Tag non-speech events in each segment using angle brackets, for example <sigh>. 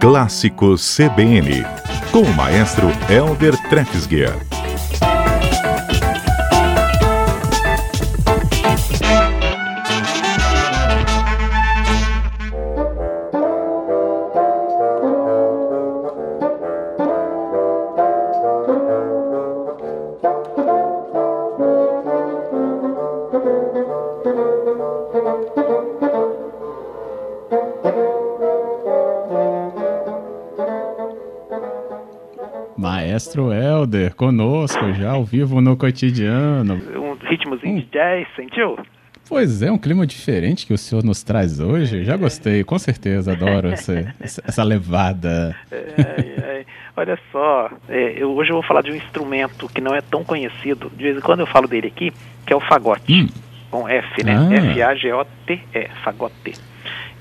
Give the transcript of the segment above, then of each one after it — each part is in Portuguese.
Clássicos CBN, com o maestro Elder Trefsguier. Maestro Helder, conosco já ao vivo no cotidiano. Um ritmozinho de jazz, sentiu? Pois é, um clima diferente que o senhor nos traz hoje. Já gostei, com certeza, adoro essa, essa levada. É, é, olha só, é, eu, hoje eu vou falar de um instrumento que não é tão conhecido. De vez em quando eu falo dele aqui, que é o fagote. Hum. Com F, né? Ah. F-A-G-O-T-E, fagote.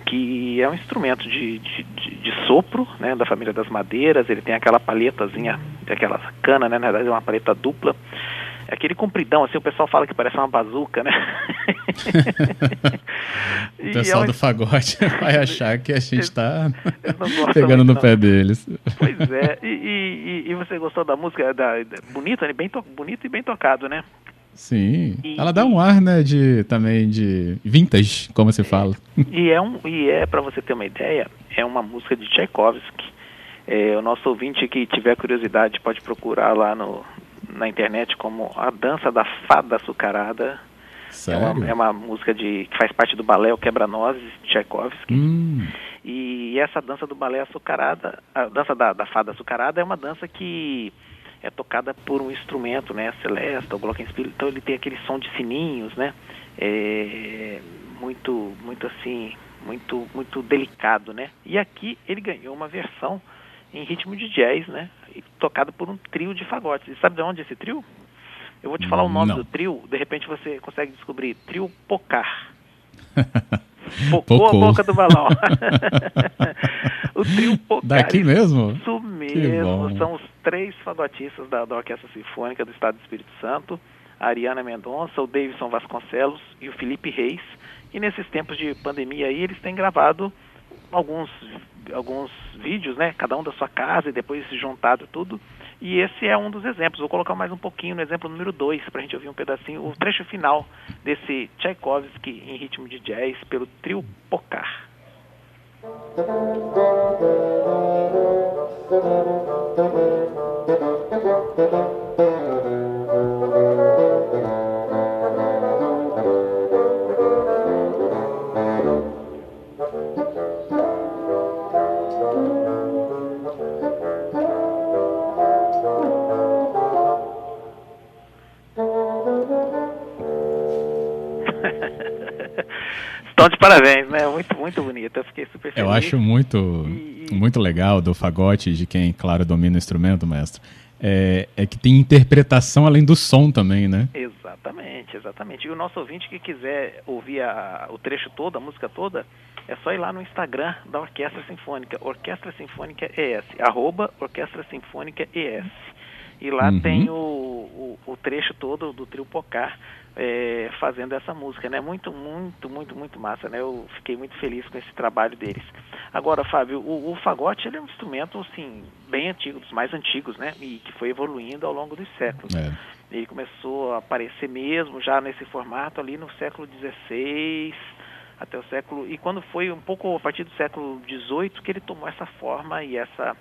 Que é um instrumento de, de, de, de sopro, né? Da família das madeiras. Ele tem aquela palhetazinha, aquela cana, né? Na verdade é uma paleta dupla. É aquele compridão, assim, o pessoal fala que parece uma bazuca, né? <laughs> O pessoal é do fagote <laughs> vai achar que a gente está <laughs> pegando no não. pé deles. Pois é, e, e- e- você gostou da música da, da- bonita, né? Bem to, bonito e bem tocado, né? Sim. E- Ela dá um ar, né, de também de vintage, como se fala. E é um e é para você ter uma ideia, é uma música de Tchaikovsky. É, o nosso ouvinte que tiver curiosidade pode procurar lá no, na internet como a dança da fada açucarada. É Sério? uma, é uma música de que faz parte do balé O Quebra-Nozes de Tchaikovsky. Hum, E essa dança do balé açucarada, a dança da, da fada açucarada é uma dança que é tocada por um instrumento, né, a celesta, o glockenspiel, então ele tem aquele som de sininhos, né, é, muito, muito assim, muito, muito delicado, né. E aqui ele ganhou uma versão em ritmo de jazz, né, tocado por um trio de fagotes. E sabe de onde é esse trio? Eu vou te falar o nome Não. do trio, de repente você consegue descobrir. Trio Pocar. <laughs> Pocou Pocou. a boca do balão. <laughs> o trio Pocar. Daqui mesmo? Isso mesmo. São os três fagotistas da, da Orquestra Sinfônica do Estado do Espírito Santo. A Ariana Mendonça, o Davidson Vasconcelos e o Felipe Reis. E nesses tempos de pandemia aí, eles têm gravado alguns, alguns vídeos, né? Cada um da sua casa e depois juntado tudo. E esse é um dos exemplos. Vou colocar mais um pouquinho no exemplo número 2 para a gente ouvir um pedacinho, o trecho final desse Tchaikovsky em ritmo de jazz pelo trio Pocar. <laughs> Estão de parabéns, né? Muito, muito bonito. Eu fiquei super feliz. Eu acho muito, E- muito legal do fagote, de quem, claro, domina o instrumento, mestre. É, é que tem interpretação além do som também, né? Exatamente, exatamente. E o nosso ouvinte que quiser ouvir a- o trecho todo, a música toda, é só ir lá no Instagram da Orquestra Sinfônica, Orquestra Sinfônica ES, arroba Orquestra Sinfônica ES. E lá Uhum. tem o, o, o trecho todo do trio Pocar é, fazendo essa música, né? Muito, muito, muito, muito massa, né? Eu fiquei muito feliz com esse trabalho deles. Agora, Fábio, o, o fagote ele é um instrumento, assim, bem antigo, dos mais antigos, né? E que foi evoluindo ao longo dos séculos. É. Ele começou a aparecer mesmo já nesse formato ali no século XVI até o século e quando foi um pouco a partir do século XVIII que ele tomou essa forma e essa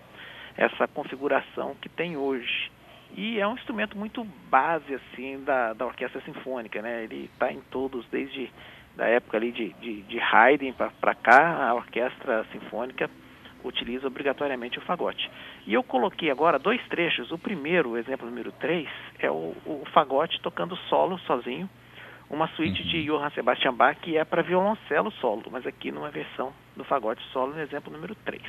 essa configuração que tem hoje. E é um instrumento muito base assim da, da orquestra sinfônica, né? Ele está em todos desde da época ali de, de, de Haydn para cá a orquestra sinfônica utiliza obrigatoriamente o fagote. E eu coloquei agora dois trechos. O primeiro, o exemplo número 3, é o, o fagote tocando solo sozinho, uma suíte de Johann Sebastian Bach que é para violoncelo solo, mas aqui numa versão do fagote solo no exemplo número 3.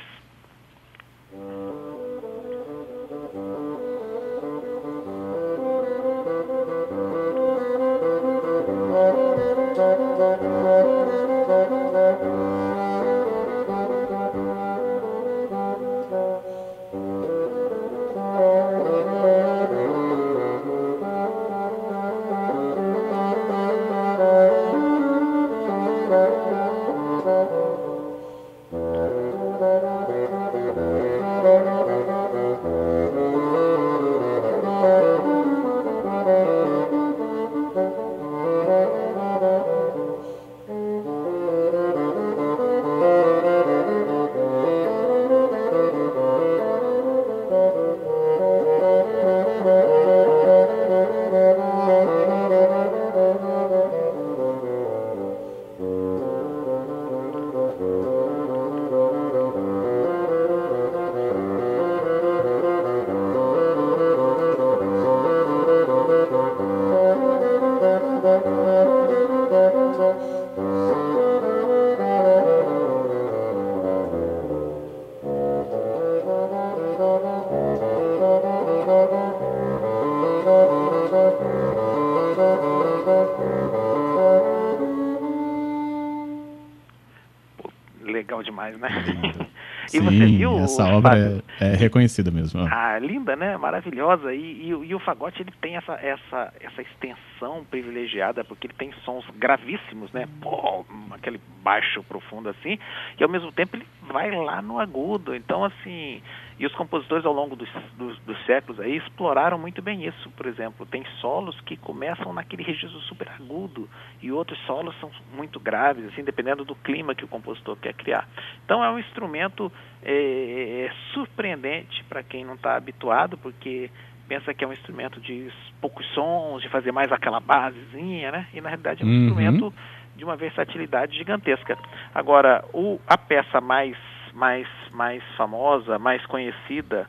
Legal demais, né? <laughs> e Sim, você viu essa obra é, é, reconhecida mesmo. Ah, linda, né? Maravilhosa. E, e, e, o fagote ele tem essa, essa, essa extensão privilegiada porque ele tem sons gravíssimos, né? Pô, aquele baixo profundo assim. E ao mesmo tempo ele vai lá no agudo. Então assim e os compositores ao longo dos, dos, dos, séculos aí exploraram muito bem isso. Por exemplo, tem solos que começam naquele registro super agudo e outros solos são muito graves, assim, dependendo do clima que o compositor quer criar. Então é um instrumento é, é surpreendente para quem não está habituado, porque pensa que é um instrumento de poucos sons, de fazer mais aquela basezinha, né? E na realidade é um uhum. instrumento de uma versatilidade gigantesca. Agora, o, a peça mais mais, mais famosa, mais conhecida,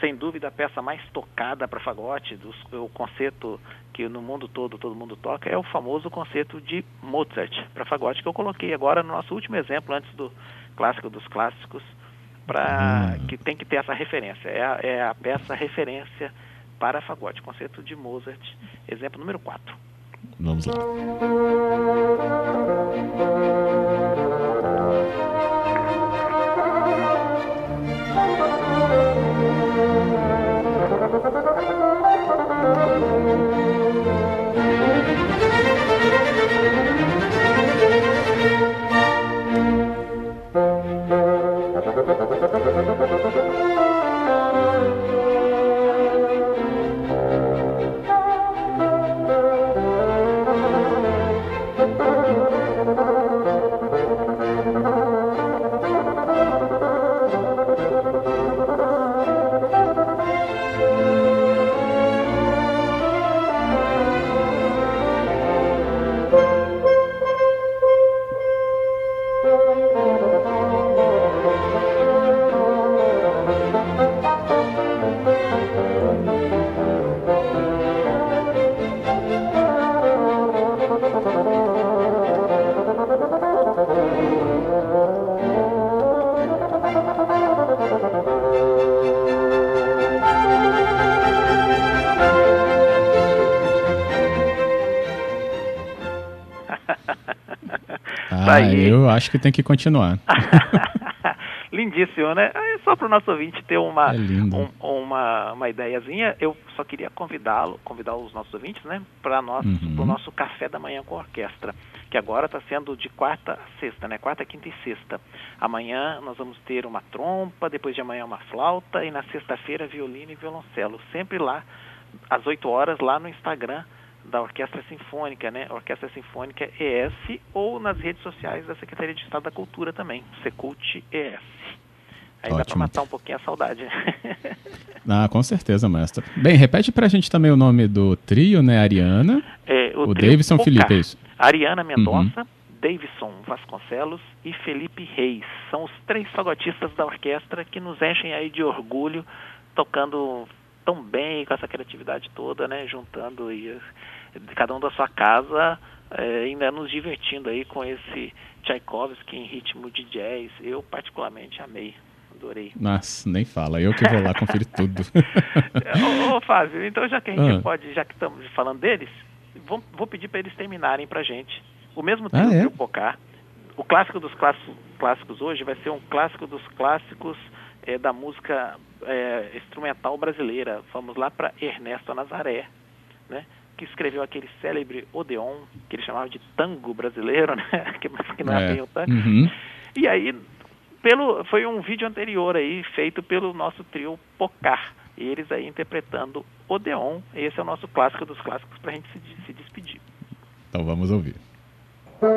sem dúvida a peça mais tocada para fagote, dos, o concerto que no mundo todo todo mundo toca, é o famoso concerto de Mozart para fagote, que eu coloquei agora no nosso último exemplo, antes do clássico dos clássicos, para hum. que tem que ter essa referência. É a, é a peça referência para fagote, concerto de Mozart, exemplo número 4. Vamos lá. Ah, eu acho que tem que continuar. <laughs> Lindíssimo, né? Só para o nosso ouvinte ter uma, é um, uma, uma ideiazinha, eu só queria convidá-lo, convidar os nossos ouvintes, né, para nosso, uhum. o nosso café da manhã com orquestra, que agora está sendo de quarta a sexta, né? Quarta, quinta e sexta. Amanhã nós vamos ter uma trompa, depois de amanhã uma flauta e na sexta-feira violino e violoncelo. Sempre lá, às 8 horas, lá no Instagram da Orquestra Sinfônica, né? Orquestra Sinfônica ES, ou nas redes sociais da Secretaria de Estado da Cultura também, Secult ES. Aí Ótimo. dá para matar um pouquinho a saudade. <laughs> ah, com certeza, mestre. Bem, repete para a gente também o nome do trio, né? Ariana, é, o, o Davidson Felipe, é isso? Ariana Mendonça, uhum. Davidson Vasconcelos e Felipe Reis. São os três fagotistas da orquestra que nos enchem aí de orgulho, tocando tão bem, com essa criatividade toda, né? Juntando e cada um da sua casa, é, ainda nos divertindo aí com esse Tchaikovsky em ritmo de jazz. Eu particularmente amei. Adorei. Nossa, nem fala. Eu que vou lá conferir tudo. <laughs> ô, ô, Fábio, então já que a gente ah. pode, já que estamos falando deles, vou, vou pedir para eles terminarem pra gente. O mesmo tempo ah, é? que o Pocar. O clássico dos clássicos, clássicos hoje vai ser um clássico dos clássicos é, da música é, instrumental brasileira. Vamos lá para Ernesto Nazaré, né? que escreveu aquele célebre Odeon, que ele chamava de tango brasileiro, <laughs> né? que, não é, é, bem o tango. Uhum. E aí, pelo, foi um vídeo anterior aí, feito pelo nosso trio Pocar, e eles aí interpretando Odeon. Esse é o nosso clássico dos clássicos para a gente se, se despedir. Então vamos ouvir. Música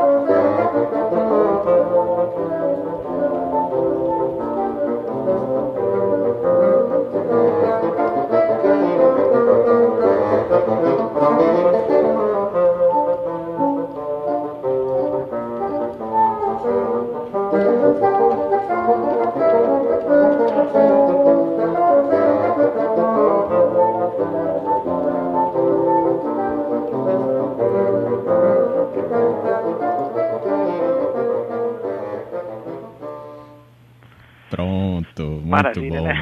<laughs> maravilha, né?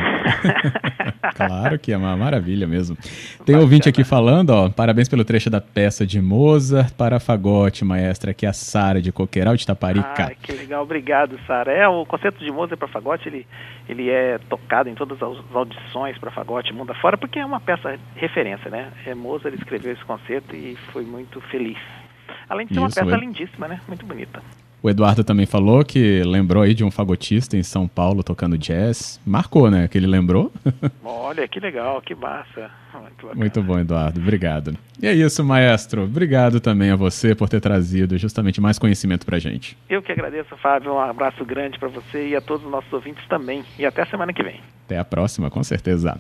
<laughs> claro que é uma maravilha mesmo. Tem Bacana. ouvinte aqui falando, ó, parabéns pelo trecho da peça de Mozart para fagote, maestra, que é a Sara de Coqueiral de Taparica. Ah, que legal, obrigado, Sara. É, o concerto de Mozart para fagote, ele, ele é tocado em todas as audições para fagote mundo afora, porque é uma peça referência, né? É, Mozart escreveu esse concerto e foi muito feliz. Além de ser Isso, uma peça é. lindíssima, né? Muito bonita. O Eduardo também falou que lembrou aí de um fagotista em São Paulo tocando jazz. Marcou, né? Que ele lembrou. <laughs> Olha, que legal, que massa. Muito, Muito, bom, Eduardo. Obrigado. E é isso, maestro. Obrigado também a você por ter trazido justamente mais conhecimento pra gente. Eu que agradeço, Fábio. Um abraço grande para você e a todos os nossos ouvintes também. E até semana que vem. Até a próxima, com certeza.